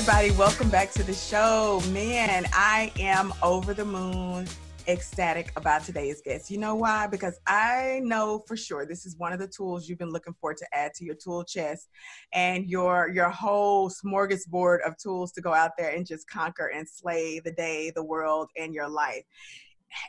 Everybody. Welcome back to the show. Man, I am over the moon ecstatic about today's guest. You know why? Because I know for sure this is one of the tools you've been looking for to add to your tool chest and your your whole smorgasbord of tools to go out there and just conquer and slay the day, the world, and your life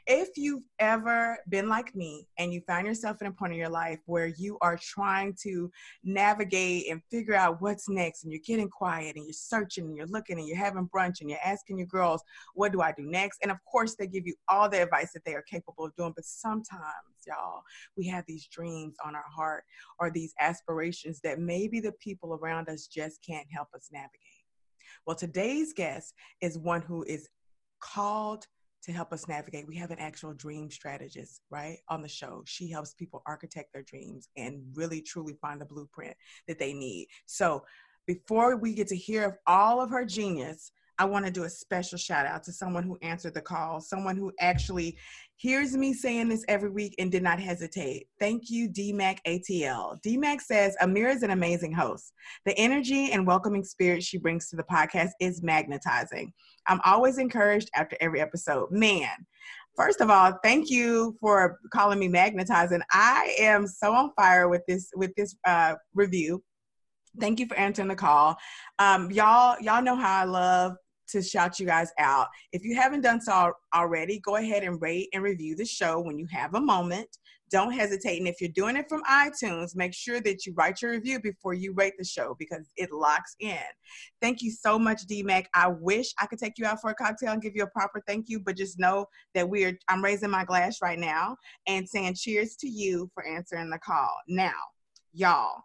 if you've ever been like me and you find yourself in a point in your life where you are trying to navigate and figure out what's next and you're getting quiet and you're searching and you're looking and you're having brunch and you're asking your girls what do i do next? And of course they give you all the advice that they are capable of doing but sometimes y'all we have these dreams on our heart or these aspirations that maybe the people around us just can't help us navigate. Well today's guest is one who is called to help us navigate. We have an actual dream strategist, right, on the show. She helps people architect their dreams and really truly find the blueprint that they need. So, before we get to hear of all of her genius, I want to do a special shout out to someone who answered the call, someone who actually hears me saying this every week and did not hesitate. Thank you, DMAC ATL. DMAC says Amira is an amazing host. The energy and welcoming spirit she brings to the podcast is magnetizing. I'm always encouraged after every episode. Man, first of all, thank you for calling me magnetizing. I am so on fire with this with this uh, review. Thank you for answering the call. Um, y'all, y'all know how I love to shout you guys out. If you haven't done so already, go ahead and rate and review the show when you have a moment. Don't hesitate. And if you're doing it from iTunes, make sure that you write your review before you rate the show because it locks in. Thank you so much, DMAC. I wish I could take you out for a cocktail and give you a proper thank you, but just know that we are I'm raising my glass right now and saying cheers to you for answering the call. Now, y'all,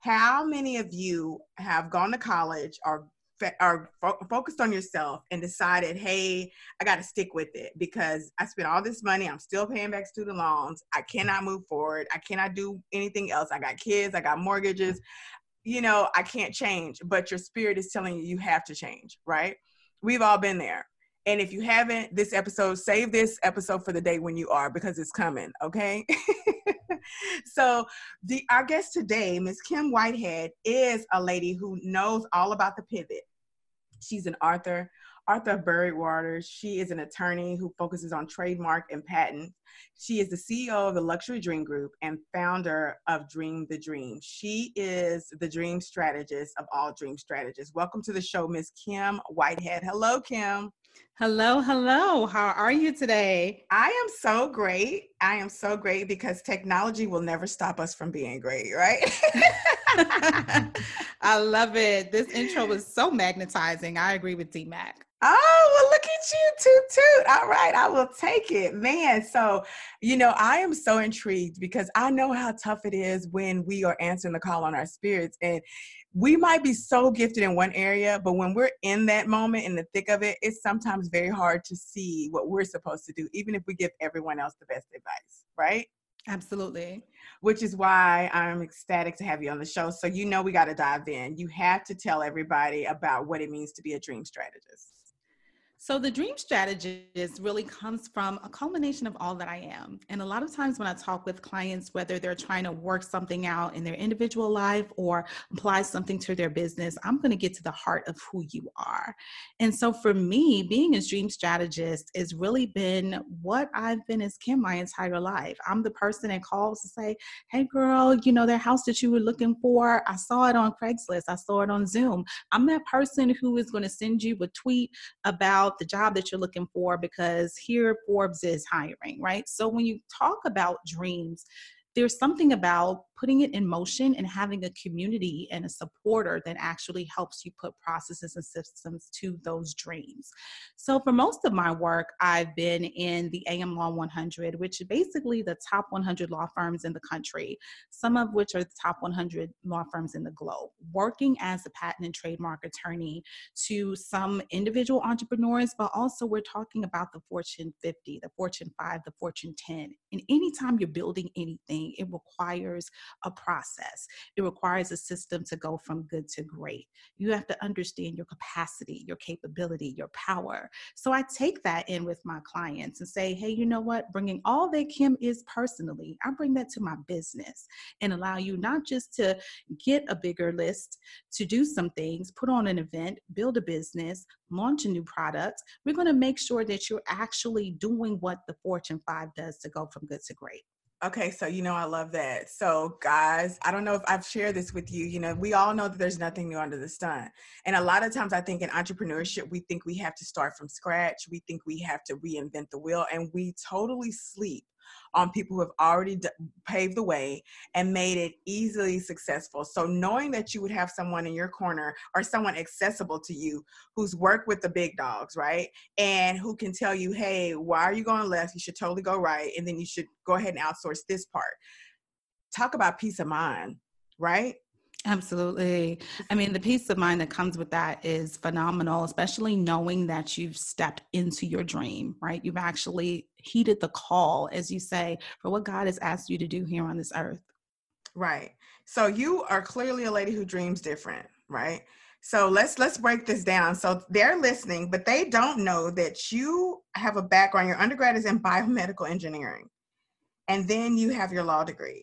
how many of you have gone to college or are fo- focused on yourself and decided, hey, I got to stick with it because I spent all this money. I'm still paying back student loans. I cannot move forward. I cannot do anything else. I got kids. I got mortgages. You know, I can't change, but your spirit is telling you you have to change, right? We've all been there. And if you haven't, this episode, save this episode for the day when you are because it's coming, okay? so the our guest today, Miss Kim Whitehead, is a lady who knows all about the pivot. She's an author, Arthur Buried Waters. She is an attorney who focuses on trademark and patent. She is the CEO of the Luxury Dream Group and founder of Dream the Dream. She is the dream strategist of all dream strategists. Welcome to the show, Miss Kim Whitehead. Hello, Kim. Hello, hello. How are you today? I am so great. I am so great because technology will never stop us from being great, right? I love it. This intro was so magnetizing. I agree with D Mac. Oh, well, look at you, toot toot. All right, I will take it. Man, so, you know, I am so intrigued because I know how tough it is when we are answering the call on our spirits. And we might be so gifted in one area, but when we're in that moment, in the thick of it, it's sometimes very hard to see what we're supposed to do, even if we give everyone else the best advice, right? Absolutely. Which is why I'm ecstatic to have you on the show. So, you know, we got to dive in. You have to tell everybody about what it means to be a dream strategist. So, the dream strategist really comes from a culmination of all that I am. And a lot of times when I talk with clients, whether they're trying to work something out in their individual life or apply something to their business, I'm going to get to the heart of who you are. And so, for me, being a dream strategist has really been what I've been as Kim my entire life. I'm the person that calls to say, Hey, girl, you know, that house that you were looking for, I saw it on Craigslist, I saw it on Zillow. I'm that person who is going to send you a tweet about about the job that you're looking for because here Forbes is hiring, right? So when you talk about dreams, there's something about putting it in motion and having a community and a supporter that actually helps you put processes and systems to those dreams. So, for most of my work, I've been in the AM Law 100, which is basically the top 100 law firms in the country, some of which are the top 100 law firms in the globe, working as a patent and trademark attorney to some individual entrepreneurs, but also we're talking about the Fortune 50, the Fortune 5, the Fortune 10. And anytime you're building anything, it requires a process. It requires a system to go from good to great. You have to understand your capacity, your capability, your power. So I take that in with my clients and say, hey, you know what? Bringing all that Kim is personally, I bring that to my business and allow you not just to get a bigger list, to do some things, put on an event, build a business, launch a new product. We're going to make sure that you're actually doing what the Fortune 5 does to go from good to great. Okay, so you know I love that. So guys, I don't know if I've shared this with you. You know, we all know that there's nothing new under the sun. And a lot of times I think in entrepreneurship we think we have to start from scratch. We think we have to reinvent the wheel and we totally sleep on people who have already d- paved the way and made it easily successful. So knowing that you would have someone in your corner or someone accessible to you who's worked with the big dogs, right? And who can tell you, hey, why are you going left? You should totally go right. And then you should go ahead and outsource this part. Talk about peace of mind, right? Absolutely. I mean, the peace of mind that comes with that is phenomenal, especially knowing that you've stepped into your dream, right? You've actually heeded the call, as you say, for what God has asked you to do here on this earth. Right. So you are clearly a lady who dreams different, right? So let's let's break this down. So they're listening, but they don't know that you have a background. Your undergrad is in biomedical engineering. And then you have your law degree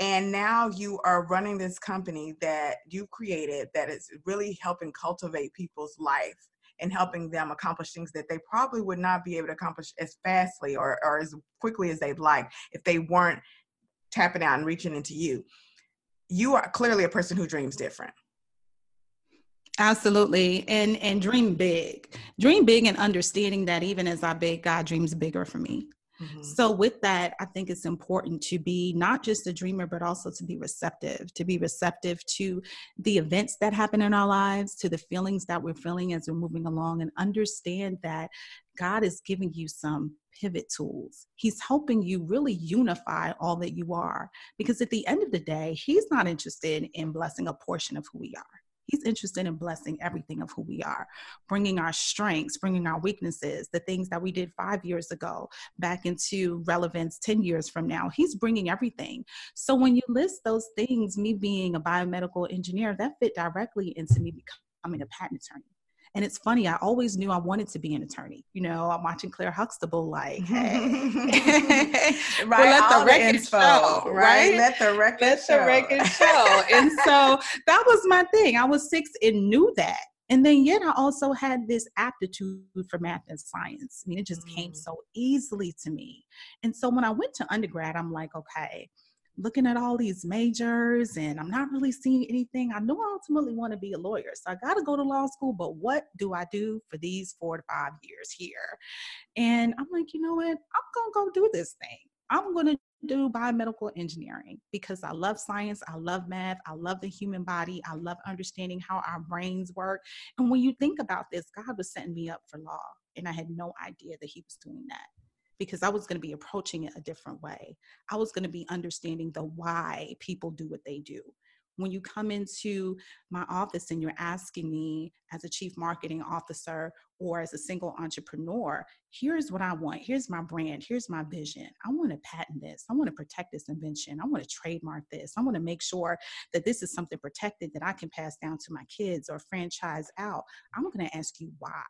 and now you are running this company that you created that is really helping cultivate people's life and helping them accomplish things that they probably would not be able to accomplish as fastly or, or as quickly as they'd like if they weren't tapping out and reaching into you. You are clearly a person who dreams different. Absolutely and and dream big. Dream big and understanding that even as i big god dreams bigger for me Mm-hmm. So, with that, I think it's important to be not just a dreamer, but also to be receptive, to be receptive to the events that happen in our lives, to the feelings that we're feeling as we're moving along, and understand that God is giving you some pivot tools. He's helping you really unify all that you are. Because at the end of the day, He's not interested in blessing a portion of who we are. He's interested in blessing everything of who we are, bringing our strengths, bringing our weaknesses, the things that we did five years ago back into relevance 10 years from now. He's bringing everything. So when you list those things, me being a biomedical engineer, that fit directly into me becoming a patent attorney. And it's funny, I always knew I wanted to be an attorney. You know, I'm watching Claire Huxtable, like, hey, right, let the record show, right? right? Let the record let show. the record show. and so that was my thing. I was six and knew that. And then yet I also had this aptitude for math and science. I mean, it just mm. came so easily to me. And so when I went to undergrad, I'm like, okay, looking at all these majors and I'm not really seeing anything. I know I ultimately want to be a lawyer. So I got to go to law school, but what do I do for these four to five years here? And I'm like, you know what? I'm going to go do this thing. I'm going to do biomedical engineering because I love science, I love math, I love the human body, I love understanding how our brains work. And when you think about this, God was setting me up for law, and I had no idea that He was doing that because I was going to be approaching it a different way. I was going to be understanding the why people do what they do. When you come into my office and you're asking me as a chief marketing officer or as a single entrepreneur, here's what I want. Here's my brand. Here's my vision. I want to patent this. I want to protect this invention. I want to trademark this. I want to make sure that this is something protected that I can pass down to my kids or franchise out. I'm going to ask you why.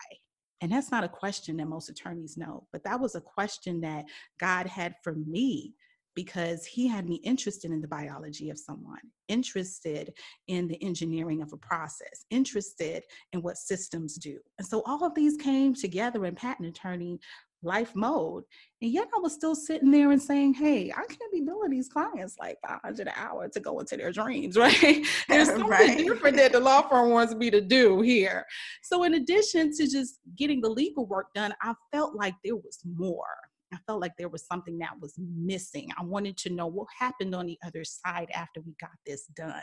And that's not a question that most attorneys know, but that was a question that God had for me because he had me interested in the biology of someone, interested in the engineering of a process, interested in what systems do. And so all of these came together in patent attorney life mode. And yet I was still sitting there and saying, hey, I can't be billing these clients like 500 an hour to go into their dreams, right? There's something right. different that the law firm wants me to do here. So in addition to just getting the legal work done, I felt like there was more. I felt like there was something that was missing. I wanted to know what happened on the other side after we got this done.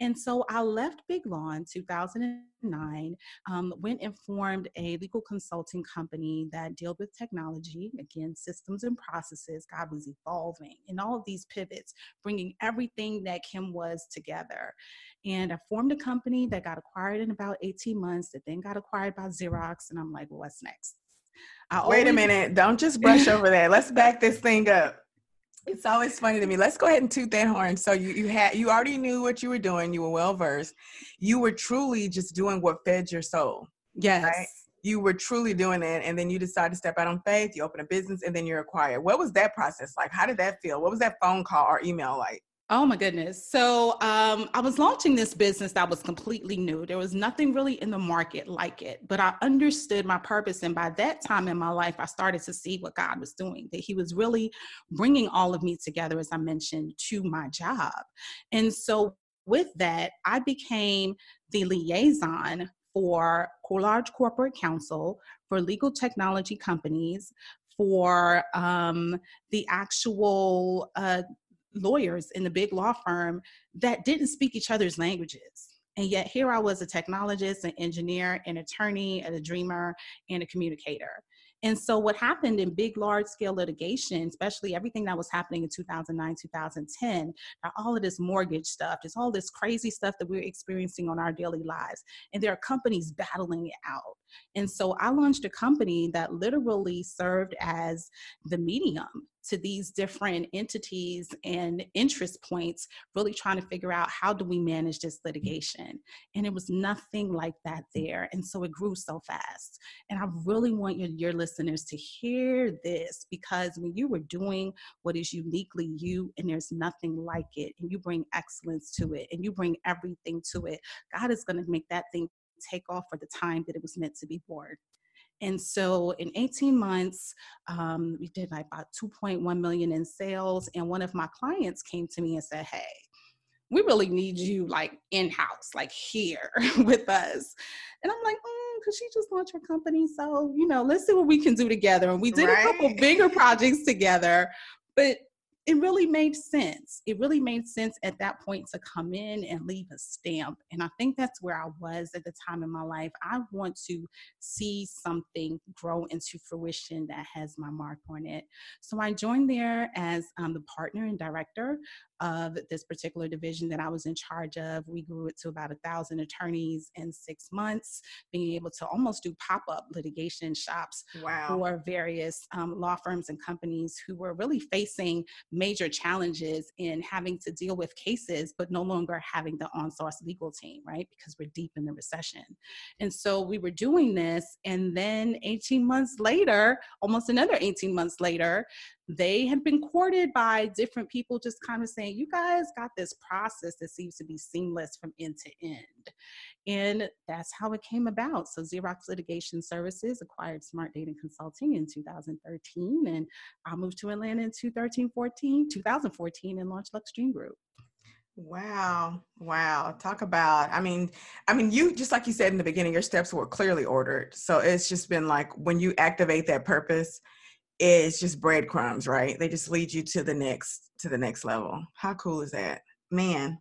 And so I left Big Law in 2009, um, went and formed a legal consulting company that dealt with technology, again, systems and processes. God was evolving in all of these pivots, bringing everything that Kim was together. And I formed a company that got acquired in about 18 months, that then got acquired by Xerox. And I'm like, well, what's next? I Wait always- a minute. Don't just brush over that. Let's back this thing up. It's always funny to me. Let's go ahead and toot that horn. So you you had you already knew what you were doing. You were well versed. You were truly just doing what fed your soul. Yes. Right? You were truly doing it, and then you decided to step out on faith. You open a business, and then you're acquired. What was that process like? How did that feel? What was that phone call or email like? Oh my goodness. So um, I was launching this business that was completely new. There was nothing really in the market like it, but I understood my purpose. And by that time in my life, I started to see what God was doing, that He was really bringing all of me together, as I mentioned, to my job. And so with that, I became the liaison for large corporate counsel for legal technology companies for um, the actual uh, lawyers in the big law firm that didn't speak each other's languages. And yet here I was a technologist, an engineer, an attorney, a dreamer, and a communicator. And so what happened in big, large scale litigation, especially everything that was happening in 2009, 2010, all of this mortgage stuff, just all this crazy stuff that we're experiencing on our daily lives. And there are companies battling it out. And so I launched a company that literally served as the medium to these different entities and interest points, really trying to figure out how do we manage this mm-hmm. litigation. And it was nothing like that mm-hmm. there. And so it grew so fast. And I really want your, your listeners to hear this because when you were doing what is uniquely you and there's nothing like it, and you bring excellence to it and you bring everything to it, God is going to make that thing take off for the time that it was meant to be born. And so in 18 months, um, we did like about 2.1 million in sales. And one of my clients came to me and said, Hey, we really need you like in house, like here with us. And I'm like, mm, cause she just launched her company. So, you know, let's see what we can do together. And we did right. a couple bigger projects together. But it really made sense. It really made sense at that point to come in and leave a stamp. And I think that's where I was at the time in my life. I want to see something grow into fruition that has my mark on it. So I joined there as um, the partner and director of this particular division that I was in charge of. We grew it to about a thousand attorneys in six months, being able to almost do pop up litigation shops wow. for various um, law firms and companies who were really facing major challenges in having to deal with cases, but no longer having the on source legal team, right? Because we're deep in the recession. And so we were doing this, and then 18 months later, almost another 18 months later, they had been courted by different people just kind of saying you guys got this process that seems to be seamless from end to end and that's how it came about so xerox litigation services acquired smart data consulting in 2013 and i moved to atlanta in 2013 14 2014 and launched lux dream group Wow. Wow. Talk about, I mean, I mean, you just like you said in the beginning, your steps were clearly ordered. So it's just been like when you activate that purpose, is just breadcrumbs, right? They just lead you to the next to the next level. How cool is that, man?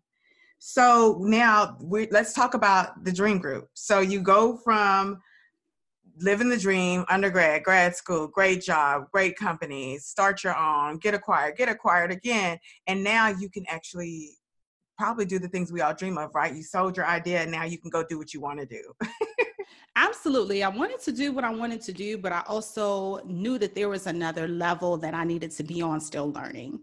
So now we let's talk about the dream group. So you go from living the dream, undergrad, grad school, great job, great companies, start your own, get acquired, get acquired again, and now you can actually probably do the things we all dream of, right? You sold your idea, now you can go do what you want to do. Absolutely. I wanted to do what I wanted to do, but I also knew that there was another level that I needed to be on still learning.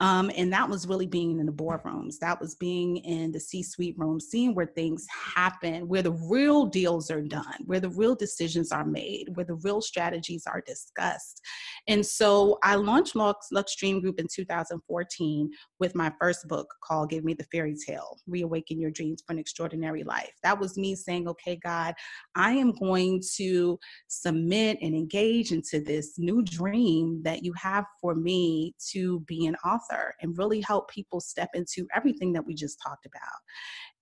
Um, and that was really being in the boardrooms. That was being in the C suite room, seeing where things happen, where the real deals are done, where the real decisions are made, where the real strategies are discussed. And so I launched Lux, Lux Dream Group in 2014 with my first book called Give Me the Fairy Tale Reawaken Your Dreams for an Extraordinary Life. That was me saying, okay, God, I am going to submit and engage into this new dream that you have for me to be an author author and really help people step into everything that we just talked about.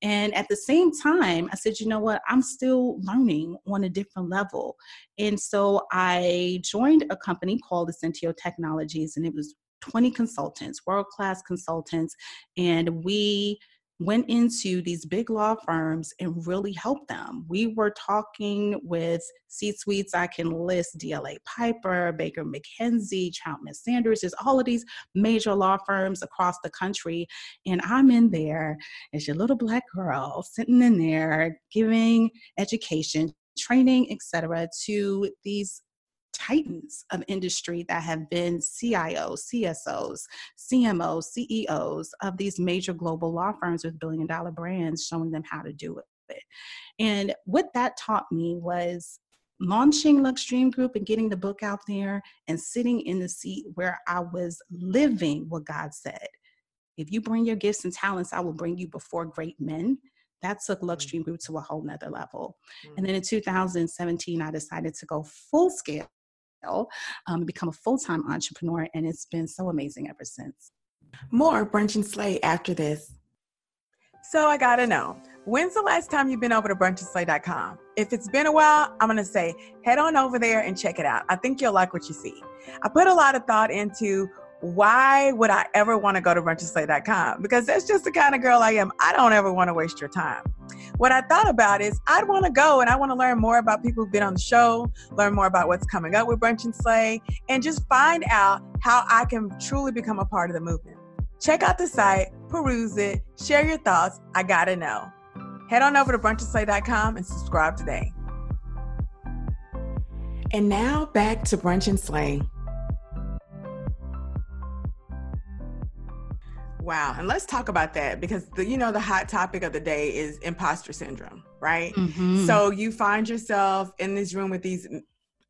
And at the same time, I said, you know what? I'm still learning on a different level. And so I joined a company called Essentio Technologies, and it was 20 consultants, world class consultants. And we went into these big law firms and really helped them. We were talking with C suites, I can list DLA Piper, Baker McKenzie, Troutman Sanders, there's all of these major law firms across the country. And I'm in there as your little black girl sitting in there giving education, training, etc., to these titans of industry that have been CIOs, CSOs, CMOs, CEOs of these major global law firms with billion dollar brands, showing them how to do it. And what that taught me was launching Luxdream Group and getting the book out there and sitting in the seat where I was living what God said. If you bring your gifts and talents, I will bring you before great men. That took mm. Luxdream Group to a whole nother level. And then in 2017, I decided to go full scale um, become a full time entrepreneur, and it's been so amazing ever since. More Brunch and Slay after this. So I gotta know, when's the last time you've been over to brunchandslay.com? If it's been a while, I'm gonna say head on over there and check it out. I think you'll like what you see. I put a lot of thought into why would I ever want to go to brunchandslay.com? Because that's just the kind of girl I am. I don't ever want to waste your time. What I thought about is I'd want to go and I want to learn more about people who've been on the show, learn more about what's coming up with Brunch and Slay, and just find out how I can truly become a part of the movement. Check out the site, peruse it, share your thoughts. I gotta know. Head on over to brunchandslay.com and subscribe today. And now back to Brunch and Slay. Wow. And let's talk about that because the you know the hot topic of the day is imposter syndrome, right? Mm-hmm. So you find yourself in this room with these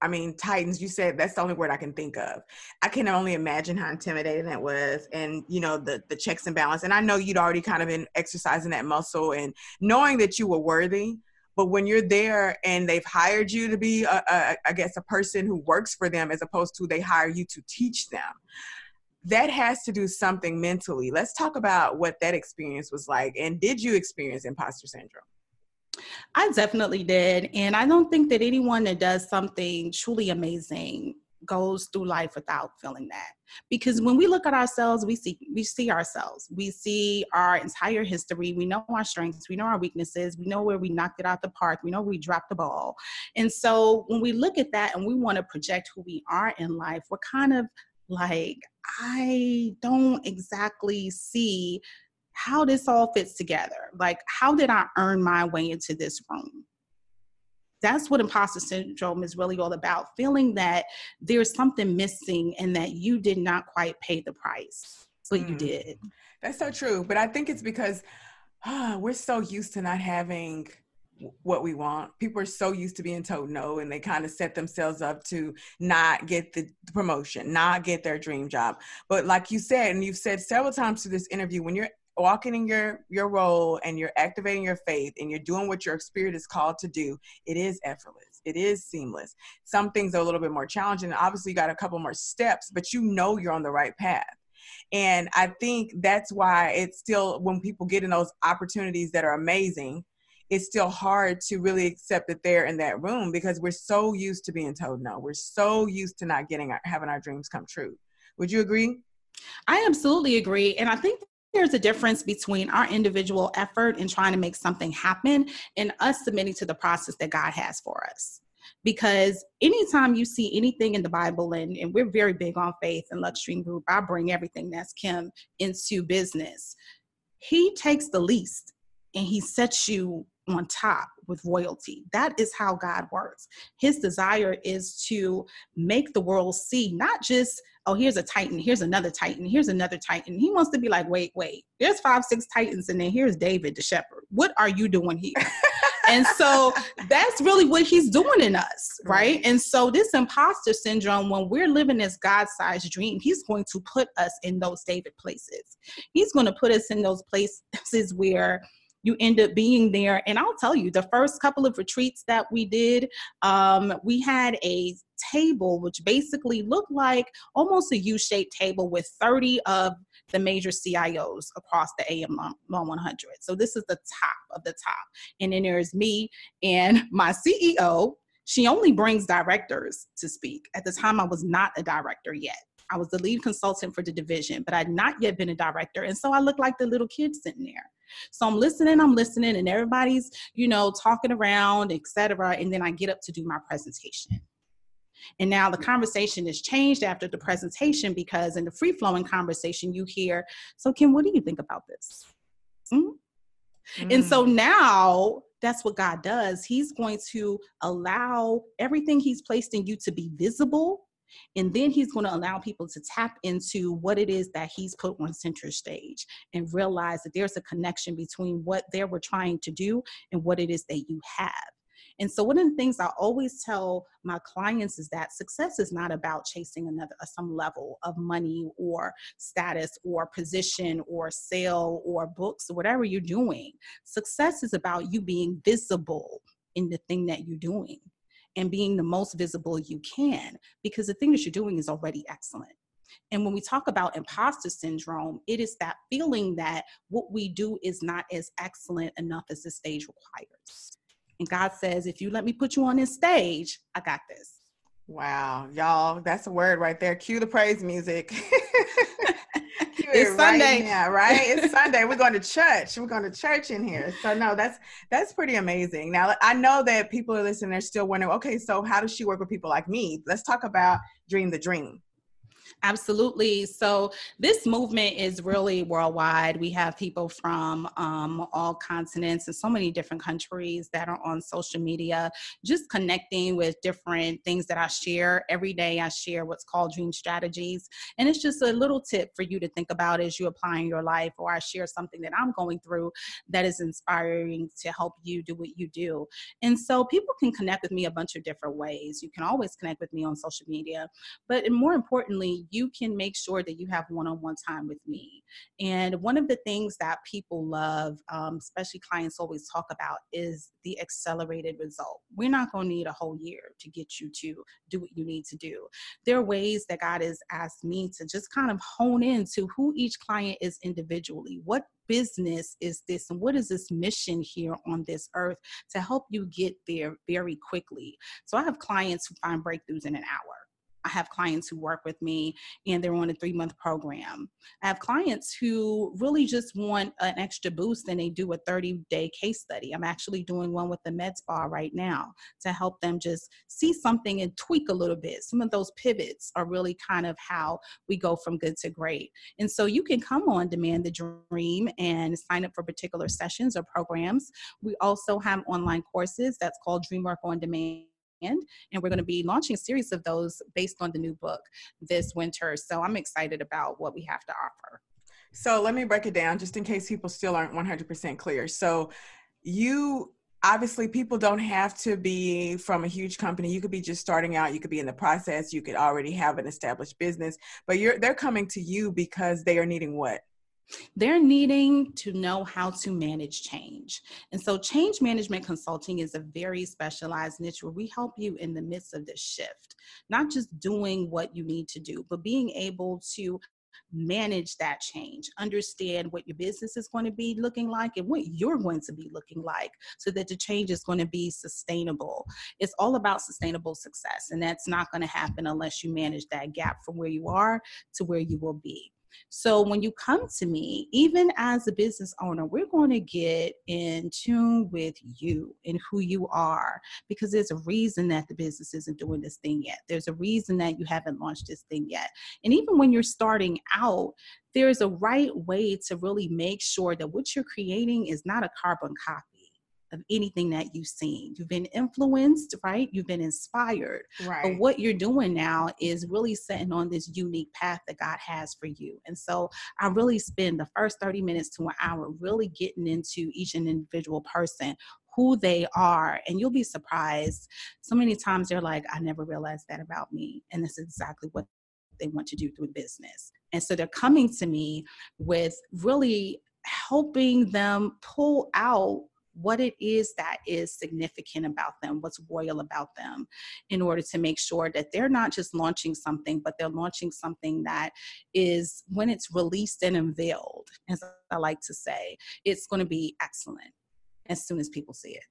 I mean, Titans, you said that's the only word I can think of. I can only imagine how intimidating that was and, you know, the, the checks and balance. And I know you'd already kind of been exercising that muscle and knowing that you were worthy. But when you're there and they've hired you to be, a, a, I guess, a person who works for them as opposed to they hire you to teach them, that has to do something mentally. Let's talk about what that experience was like. And did you experience imposter syndrome? I definitely did. And I don't think that anyone that does something truly amazing goes through life without feeling that because when we look at ourselves we see we see ourselves we see our entire history we know our strengths we know our weaknesses we know where we knocked it out the park we know we dropped the ball and so when we look at that and we want to project who we are in life we're kind of like I don't exactly see how this all fits together. Like, how did I earn my way into this room? That's what imposter syndrome is really all about feeling that there's something missing and that you did not quite pay the price, but mm. you did. That's so true. But I think it's because oh, we're so used to not having what we want. People are so used to being told no, and they kind of set themselves up to not get the promotion, not get their dream job. But like you said, and you've said several times through this interview, when you're walking in your your role and you're activating your faith and you're doing what your spirit is called to do, it is effortless. It is seamless. Some things are a little bit more challenging. Obviously, you got a couple more steps, but you know you're on the right path. And I think that's why it's still when people get in those opportunities that are amazing, it's still hard to really accept that they're in that room because we're so used to being told no. We're so used to not getting our, having our dreams come true. Would you agree? I absolutely agree. And I think there's a difference between our individual effort in trying to make something happen and us submitting to the process that God has for us. Because anytime you see anything in the Bible, and, and we're very big on faith and Luxdream Group, I bring everything that's Kim into business. He takes the least and he sets you on top with royalty. That is how God works. His desire is to make the world see not just, oh, here's a Titan, here's another Titan, here's another Titan. He wants to be like, wait, wait, there's five, six Titans, and then here's David the shepherd. What are you doing here? and so that's really what he's doing in us, right? And so this imposter syndrome, when we're living this God-sized dream, he's going to put us in those David places. He's going to put us in those places where you end up being there. And I'll tell you, the first couple of retreats that we did, um, we had a table which basically looked like almost a U-shaped table with 30 of the major CIOs across the AM 100. So this is the top of the top. And then there's me and my CEO. She only brings directors to speak. At the time, I was not a director yet. I was the lead consultant for the division, but I'd not yet been a director. And so I looked like the little kid sitting there. So I'm listening, I'm listening, and everybody's, you know, talking around, etc. And then I get up to do my presentation. And now the conversation is changed after the presentation because in the free flowing conversation, you hear, So, Kim, what do you think about this? Mm-hmm. Mm. And so mm. now that's what God does. He's going to allow everything He's placed in you to be visible. And then he's going to allow people to tap into what it is that he's put on center stage and realize that there's a connection between what they were trying to do and what it is that you have. And so one of the things I always tell my clients is that success is not about chasing another uh, some level of money or status or position or sale or books or whatever you're doing. Success is about you being visible in the thing that you're doing and being the most visible you can because the thing that you're doing is already excellent. And when we talk about imposter syndrome, it is that feeling that what we do is not as excellent enough as the stage requires. And God says, if you let me put you on this stage, I got this. Wow, y'all, that's a word right there. Cue the praise music. it's it Sunday. Yeah, right? It's Sunday. We're going to church. We're going to church in here. So no, that's that's pretty amazing. Now I know that people are listening, they're still wondering, okay, so how does she work with people like me? Let's talk about Dream the Dream. Absolutely. So this movement is really worldwide. We have people from um, all continents and so many different countries that are on social media, just connecting with different things that I share. Every day I share what's called dream strategies. And it's just a little tip for you to think about as you apply in your life, or I share something that I'm going through that is inspiring to help you do what you do. And so people can connect with me a bunch of different ways. You can always connect with me on social media, but more importantly, you can make sure that you have one on one time with me. And one of the things that people love, um, especially clients always talk about, is the accelerated result. We're not going to need a whole year to get you to do what you need to do. There are ways that God has asked me to just kind of hone into who each client is individually. What business is this and what is this mission here on this earth to help you get there very quickly so i have clients who find breakthroughs in an hour I have clients who work with me and they're on a three month program. I have clients who really just want an extra boost and they do a 30 day case study. I'm actually doing one with the med spa right now to help them just see something and tweak a little bit. Some of those pivots are really kind of how we go from good to great. And so you can come on Demand the Dream and sign up for particular sessions or programs. We also have online courses that's called Dream Work on Demand and we're going to be launching a series of those based on the new book this winter. So I'm excited about what we have to offer. So let me break it down just in case people still aren't 100% clear. So you obviously people don't have to be from a huge company you could be just starting out you could be in the process you could already have an established business but you're they're coming to you because they are needing what they're needing to know how to manage change. And so, change management consulting is a very specialized niche where we help you in the midst of this shift, not just doing what you need to do, but being able to manage that change, understand what your business is going to be looking like and what you're going to be looking like so that the change is going to be sustainable. It's all about sustainable success, and that's not going to happen unless you manage that gap from where you are to where you will be. So when you come to me, even as a business owner, we're going to get in tune with you and who you are because there's a reason that the business isn't doing this thing yet. There's a reason that you haven't launched this thing yet. And even when you're starting out, there's a right way to really make sure that what you're creating is not a carbon copy of anything that you've seen. You've been influenced, right? You've been inspired. Right. But what you're doing now is really setting on this unique path that God has for you. And so I really spend the first 30 minutes to an hour really getting into each and individual person who they are and you'll be surprised so many times they're like i never realized that about me and this is exactly what they want to do through business and so they're coming to me with really helping them pull out what it is that is significant about them, what's royal about them, in order to make sure that they're not just launching something, but they're launching something that is, when it's released and unveiled, as I like to say, it's going to be excellent as soon as people see it.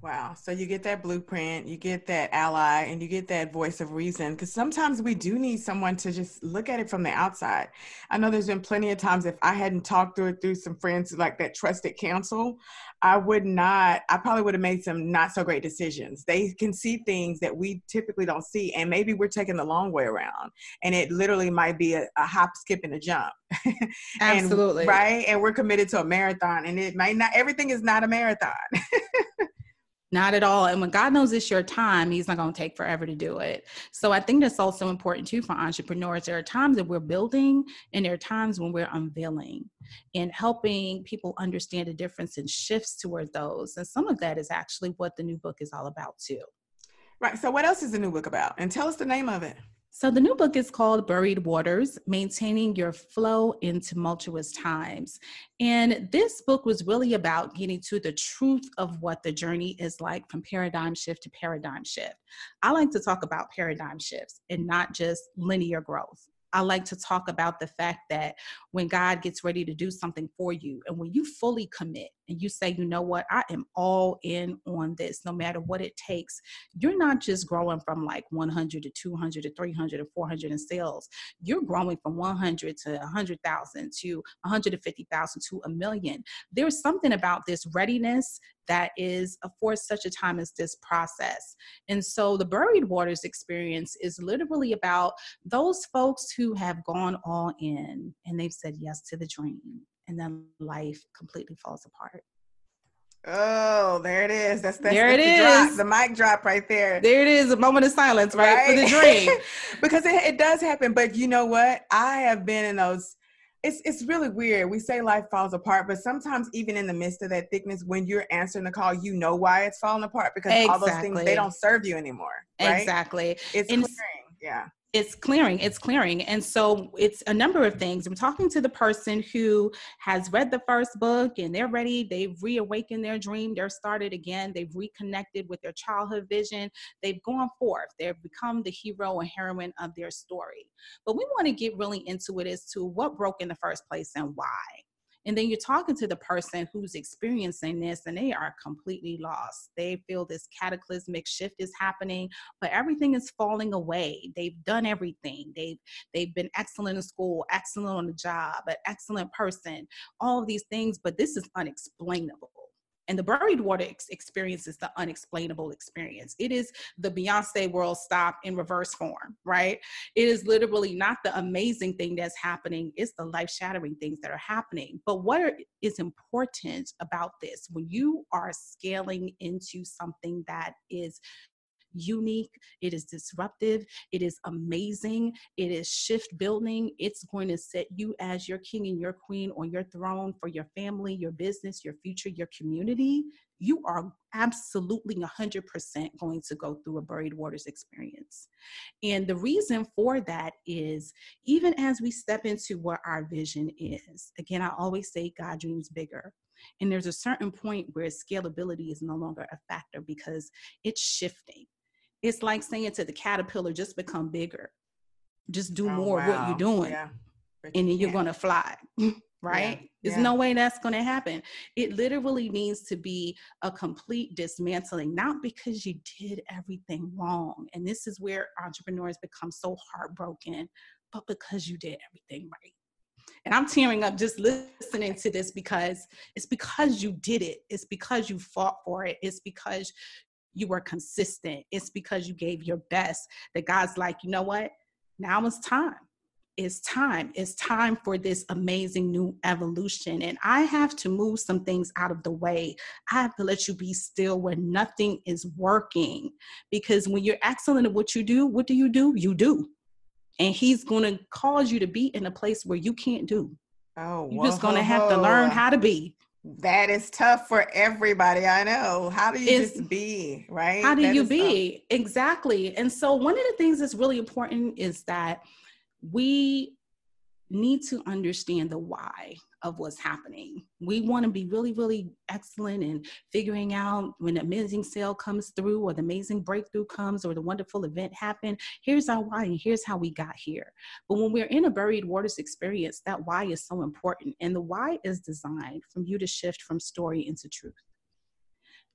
Wow. So you get that blueprint, you get that ally, and you get that voice of reason. Because sometimes we do need someone to just look at it from the outside. I know there's been plenty of times if I hadn't talked through it through some friends like that trusted counsel, I would not, I probably would have made some not so great decisions. They can see things that we typically don't see. And maybe we're taking the long way around. And it literally might be a, a hop, skip, and a jump. Absolutely. and, right. And we're committed to a marathon. And it might not, everything is not a marathon. Not at all. And when God knows it's your time, He's not going to take forever to do it. So I think that's also important too for entrepreneurs. There are times that we're building, and there are times when we're unveiling and helping people understand the difference and shifts toward those. And some of that is actually what the new book is all about too. Right. So, what else is the new book about? And tell us the name of it. So, the new book is called Buried Waters Maintaining Your Flow in Tumultuous Times. And this book was really about getting to the truth of what the journey is like from paradigm shift to paradigm shift. I like to talk about paradigm shifts and not just linear growth. I like to talk about the fact that when God gets ready to do something for you, and when you fully commit and you say, you know what, I am all in on this, no matter what it takes, you're not just growing from like 100 to 200 to 300 to 400 in sales. You're growing from 100 to 100,000 to 150,000 to a million. There's something about this readiness that is for such a time as this process. And so the buried waters experience is literally about those folks who have gone all in and they've said yes to the dream and then life completely falls apart. Oh, there it is. That's, that's there that's it the, is. Drop, the mic drop right there. There it is. A moment of silence, right, right? for the dream. because it, it does happen. But you know what? I have been in those it's it's really weird. We say life falls apart, but sometimes even in the midst of that thickness, when you're answering the call, you know why it's falling apart because exactly. all those things they don't serve you anymore. Right? Exactly. It's and clearing. Yeah it's clearing it's clearing. And so it's a number of things. I'm talking to the person who has read the first book and they're ready. They've reawakened their dream. They're started again. They've reconnected with their childhood vision. They've gone forth. They've become the hero or heroine of their story. But we want to get really into it as to what broke in the first place and why and then you're talking to the person who's experiencing this and they are completely lost. They feel this cataclysmic shift is happening, but everything is falling away. They've done everything. They've they've been excellent in school, excellent on the job, an excellent person, all of these things, but this is unexplainable. And the buried water ex- experience is the unexplainable experience. It is the Beyonce world stop in reverse form, right? It is literally not the amazing thing that's happening, it's the life shattering things that are happening. But what is important about this when you are scaling into something that is unique, it is disruptive, it is amazing, it is shift building. It's going to set you as your king and your queen on your throne for your family, your business, your future, your community. You are absolutely 100% going to go through a buried waters experience. And the reason for that is even as we step into what our vision is, again, I always say God dreams bigger. And there's a certain point where scalability is no longer a factor because it's shifting. It's like saying to the caterpillar, just become bigger, just do oh, more wow. of what you're doing, yeah. and then you're going to fly. right? Yeah. There's yeah. no way that's going to happen. It literally needs to be a complete dismantling, not because you did everything wrong. And this is where entrepreneurs become so heartbroken, but because you did everything right. And I'm tearing up just listening to this because it's because you did it. It's because you fought for it. It's because you were consistent. It's because you gave your best that God's like, you know what? Now it's time. It's time. It's time for this amazing new evolution. And I have to move some things out of the way. I have to let you be still where nothing is working. Because when you're excellent at what you do, what do you do? You do. And He's going to cause you to be in a place where you can't do. Oh, you're just going to have to learn how to be. That is tough for everybody. I know. How do you it's, just be, right? How do that you be? Tough. Exactly. And so, one of the things that's really important is that we need to understand the why of what's happening. We want to be really, really excellent in figuring out when the amazing sale comes through or the amazing breakthrough comes or the wonderful event happened. Here's our why and here's how we got here. But when we're in a buried waters experience, that why is so important. And the why is designed from you to shift from story into truth.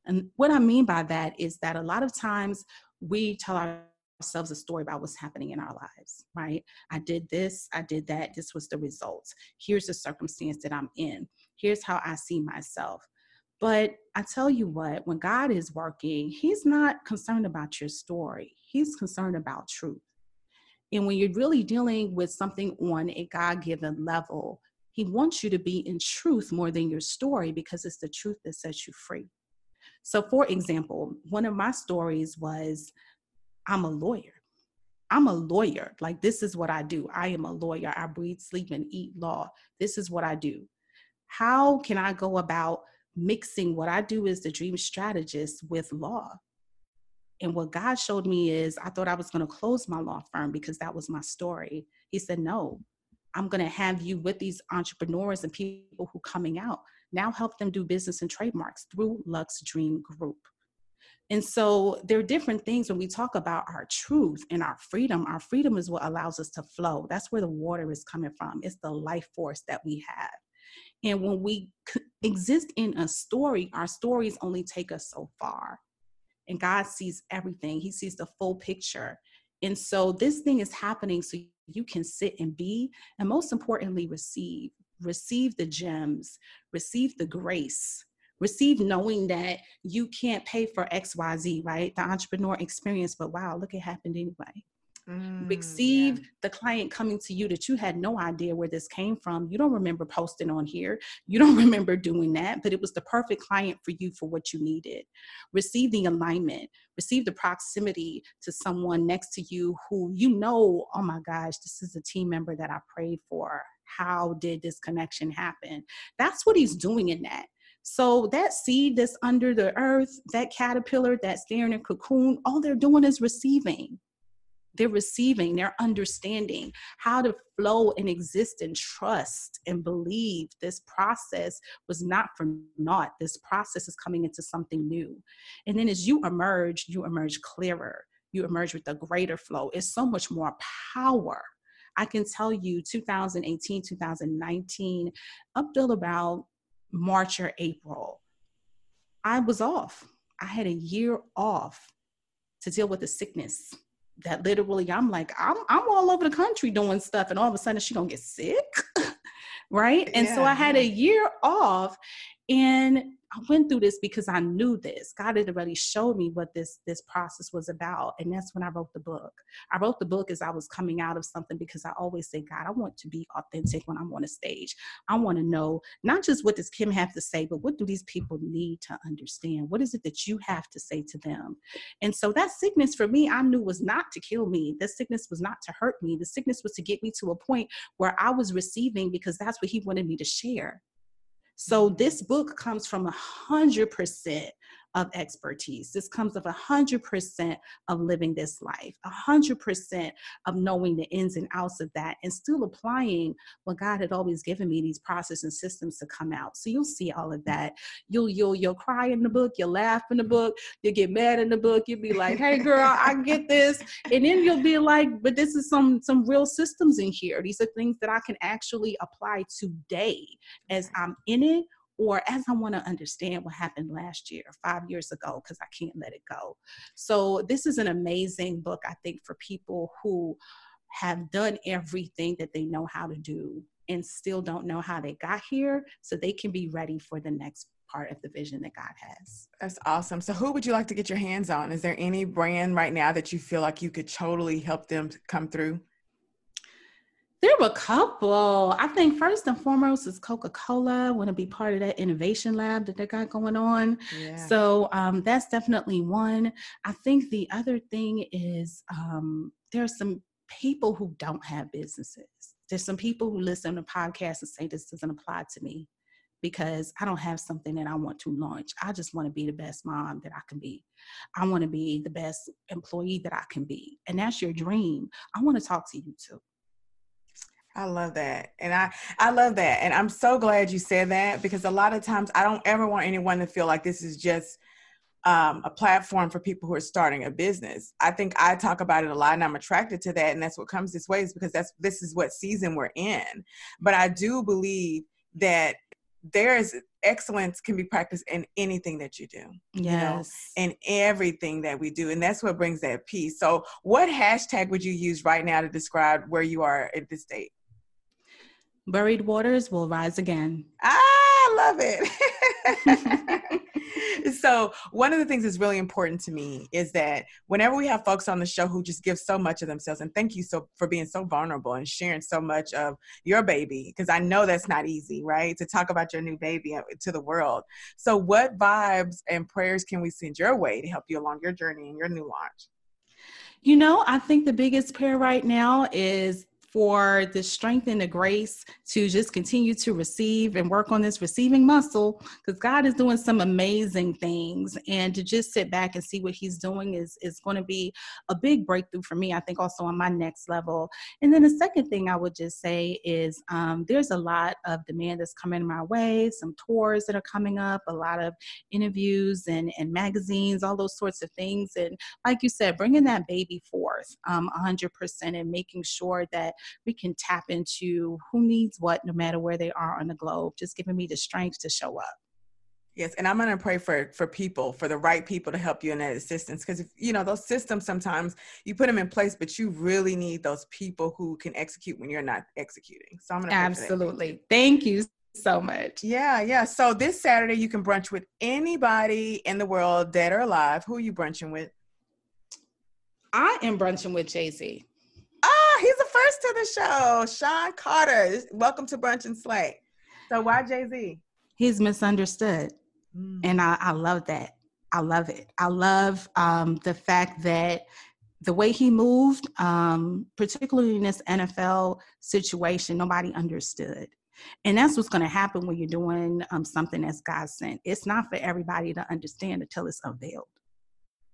And what I mean by that is that a lot of times we tell our ourselves a story about what's happening in our lives, right? I did this, I did that, this was the results. Here's the circumstance that I'm in. Here's how I see myself. But I tell you what, when God is working, He's not concerned about your story, He's concerned about truth. And when you're really dealing with something on a God given level, He wants you to be in truth more than your story because it's the truth that sets you free. So, for example, one of my stories was I'm a lawyer. I'm a lawyer. Like, this is what I do. I am a lawyer. I breathe, sleep, and eat law. This is what I do. How can I go about mixing what I do as the dream strategist with law? And what God showed me is I thought I was going to close my law firm because that was my story. He said, No, I'm going to have you with these entrepreneurs and people who are coming out. Now help them do business and trademarks through Lux Dream Group. And so there are different things when we talk about our truth and our freedom. Our freedom is what allows us to flow. That's where the water is coming from. It's the life force that we have. And when we exist in a story, our stories only take us so far. And God sees everything, He sees the full picture. And so this thing is happening so you can sit and be, and most importantly, receive. Receive the gems, receive the grace, receive knowing that you can't pay for xyz right? The entrepreneur experience but wow look it happened anyway. Mm, receive yeah. the client coming to you that you had no idea where this came from. You don't remember posting on here. You don't remember doing that but it was the perfect client for you for what you needed. Receive the alignment. Receive the proximity to someone next to you who you know oh my gosh this is a team member that i prayed for. How did this connection happen? That's what he's doing in that so that seed that's under the earth, that caterpillar that's there in a cocoon, all they're doing is receiving. They're receiving, they're understanding how to flow and exist and trust and believe this process was not for naught. This process is coming into something new. And then as you emerge, you emerge clearer. You emerge with a greater flow. It's so much more power. I can tell you 2018, 2019, up till about March or April, I was off. I had a year off to deal with the sickness that literally I'm like, I'm I'm all over the country doing stuff, and all of a sudden she gonna get sick. right. And yeah, so I had a year off and I went through this because I knew this. God had already showed me what this this process was about, and that's when I wrote the book. I wrote the book as I was coming out of something because I always say, God, I want to be authentic when I'm on a stage. I want to know not just what does Kim have to say, but what do these people need to understand? What is it that you have to say to them? And so that sickness for me, I knew was not to kill me. The sickness was not to hurt me. The sickness was to get me to a point where I was receiving because that's what He wanted me to share. So this book comes from a hundred percent of expertise. This comes of a hundred percent of living this life, a hundred percent of knowing the ins and outs of that and still applying what God had always given me, these processes and systems to come out. So you'll see all of that. You'll you'll you'll cry in the book, you'll laugh in the book, you'll get mad in the book, you'll be like, hey girl, I get this. And then you'll be like, but this is some some real systems in here. These are things that I can actually apply today as I'm in it or as I want to understand what happened last year, five years ago, because I can't let it go. So, this is an amazing book, I think, for people who have done everything that they know how to do and still don't know how they got here so they can be ready for the next part of the vision that God has. That's awesome. So, who would you like to get your hands on? Is there any brand right now that you feel like you could totally help them come through? There were a couple. I think first and foremost is Coca Cola. Want to be part of that innovation lab that they got going on. Yeah. So um, that's definitely one. I think the other thing is um, there are some people who don't have businesses. There's some people who listen to podcasts and say this doesn't apply to me because I don't have something that I want to launch. I just want to be the best mom that I can be. I want to be the best employee that I can be. And that's your dream. I want to talk to you too I love that. And I I love that. And I'm so glad you said that because a lot of times I don't ever want anyone to feel like this is just um, a platform for people who are starting a business. I think I talk about it a lot and I'm attracted to that. And that's what comes this way is because that's this is what season we're in. But I do believe that there is excellence can be practiced in anything that you do. Yes. You know, in everything that we do. And that's what brings that peace. So what hashtag would you use right now to describe where you are at this state? Buried waters will rise again. I love it. so one of the things that's really important to me is that whenever we have folks on the show who just give so much of themselves and thank you so for being so vulnerable and sharing so much of your baby because i know that's not easy right to talk about your new baby uh, to the world so what vibes and prayers can we send your way to help you along your journey and your new launch you know, I think the biggest prayer right now is for the strength and the grace to just continue to receive and work on this receiving muscle because God is doing some amazing things. And to just sit back and see what He's doing is, is going to be a big breakthrough for me, I think, also on my next level. And then the second thing I would just say is um, there's a lot of demand that's coming my way, some tours that are coming up, a lot of interviews and, and magazines, all those sorts of things. And like you said, bringing that baby forth um, 100% and making sure that we can tap into who needs what no matter where they are on the globe, just giving me the strength to show up. Yes, and I'm going to pray for for people, for the right people to help you in that assistance because you know those systems sometimes you put them in place but you really need those people who can execute when you're not executing. So I'm going to Absolutely. Thank you so much. Yeah, yeah. So this Saturday you can brunch with anybody in the world dead or alive. Who are you brunching with? I am brunching with he's the first to the show. Shawn Carter. Welcome to Brunch and Slay. So why Jay Z? He's misunderstood, mm. and I, I, love that. I love it. I love um, the fact that the way he moved, um, particularly in this NFL situation, nobody understood. And that's what's going to happen when you're doing um, something that's God sent. It's not for everybody to understand until it's unveiled.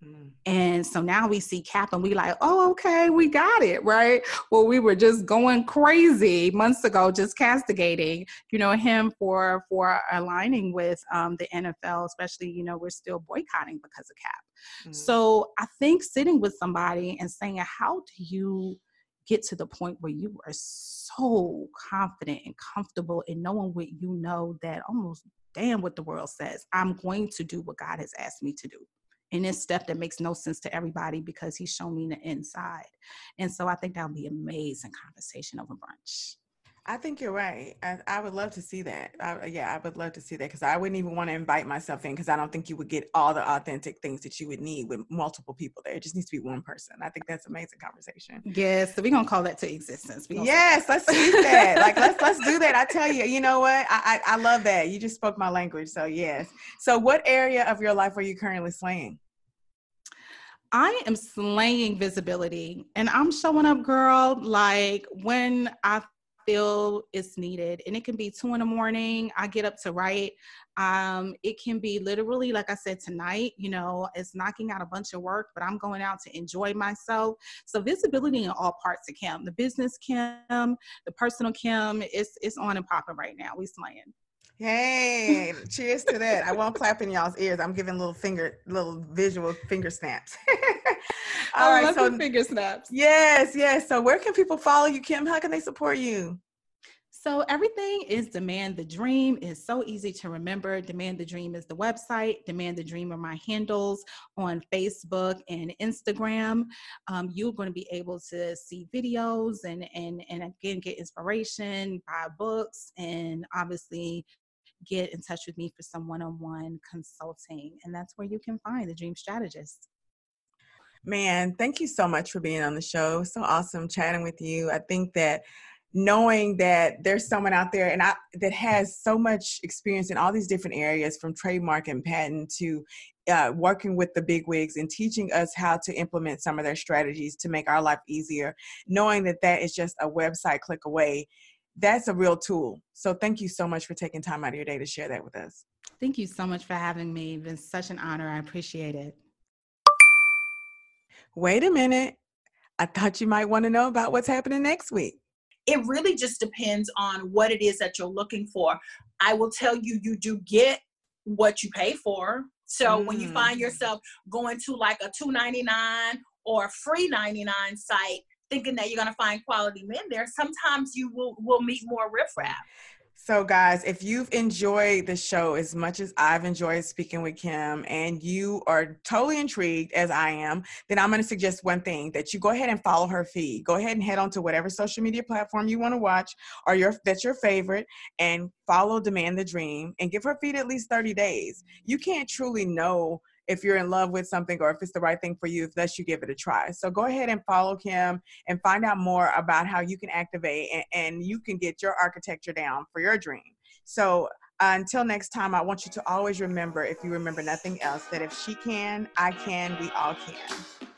Mm. And so now we see Kap and we like, oh, okay, we got it, right? Well, we were just going crazy months ago, just castigating, you know, him for for aligning with um, the NFL, especially, you know, we're still boycotting because of Kap. Mm. So I think sitting with somebody and saying, how do you get to the point where you are so confident and comfortable in knowing what you know that almost damn what the world says, I'm going to do what God has asked me to do in this stuff that makes no sense to everybody because he's shown me the inside. And so I think that would be amazing conversation over brunch. I think you're right. I, I would love to see that. I, yeah, I would love to see that because I wouldn't even want to invite myself in because I don't think you would get all the authentic things that you would need with multiple people there. It just needs to be one person. I think that's amazing conversation. Yes, so we're gonna call that to existence. Yes, let's do that. like let's let's do that. I tell you, you know what? I, I I love that. You just spoke my language. So yes. So what area of your life are you currently slaying? I am slaying visibility and I'm showing up, girl, like when I feel it's needed. And it can be two in the morning. I get up to write. Um, it can be literally, like I said, tonight, you know, it's knocking out a bunch of work, but I'm going out to enjoy myself. So visibility in all parts of Kim, the business Kim, the personal Kim, it's it's on and popping right now. We slaying. Hey, cheers to that. I won't clap in y'all's ears. I'm giving little finger, little visual finger snaps. All I right, so finger snaps. Yes, yes. So where can people follow you, Kim? How can they support you? So everything is Demand the Dream is so easy to remember. Demand the Dream is the website. Demand the Dream are my handles on Facebook and Instagram. Um, you're going to be able to see videos and and and again get inspiration, buy books, and obviously get in touch with me for some one on one consulting. And that's where you can find the Dream Strategist. Man, thank you so much for being on the show. So awesome chatting with you. I think that knowing that there's someone out there and I that has so much experience in all these different areas from trademark and patent to uh, working with the big wigs and teaching us how to implement some of their strategies to make our life easier knowing that that is just a website click away that's a real tool. So thank you so much for taking time out of your day to share that with us. Thank you so much for having me. It's been such an honor. I appreciate it. Wait a minute. I thought you might want to know about what's happening next week. it really just depends on what it is that you're looking for. I will tell you, you do get what you pay for. So mm. when you find mm. yourself going to like a 299 or a free 99 site, thinking that you're going to find quality men there, sometimes you will will meet more riffraff. So, guys, if you've enjoyed the show as much as I've enjoyed speaking with Kim and you are totally intrigued as I am, then I'm going to suggest one thing that you go ahead and follow her feed. Go ahead and head on to whatever social media platform you want to watch or your that's your favorite and follow Demand the Dream and give her feed at least 30 days. You can't truly know if you're in love with something or if it's the right thing for you, thus you give it a try. So go ahead and follow Kim and find out more about how you can activate and, and you can get your architecture down for your dream. So uh, until next time, I want you to always remember, if you remember nothing else, that if she can, I can, we all can.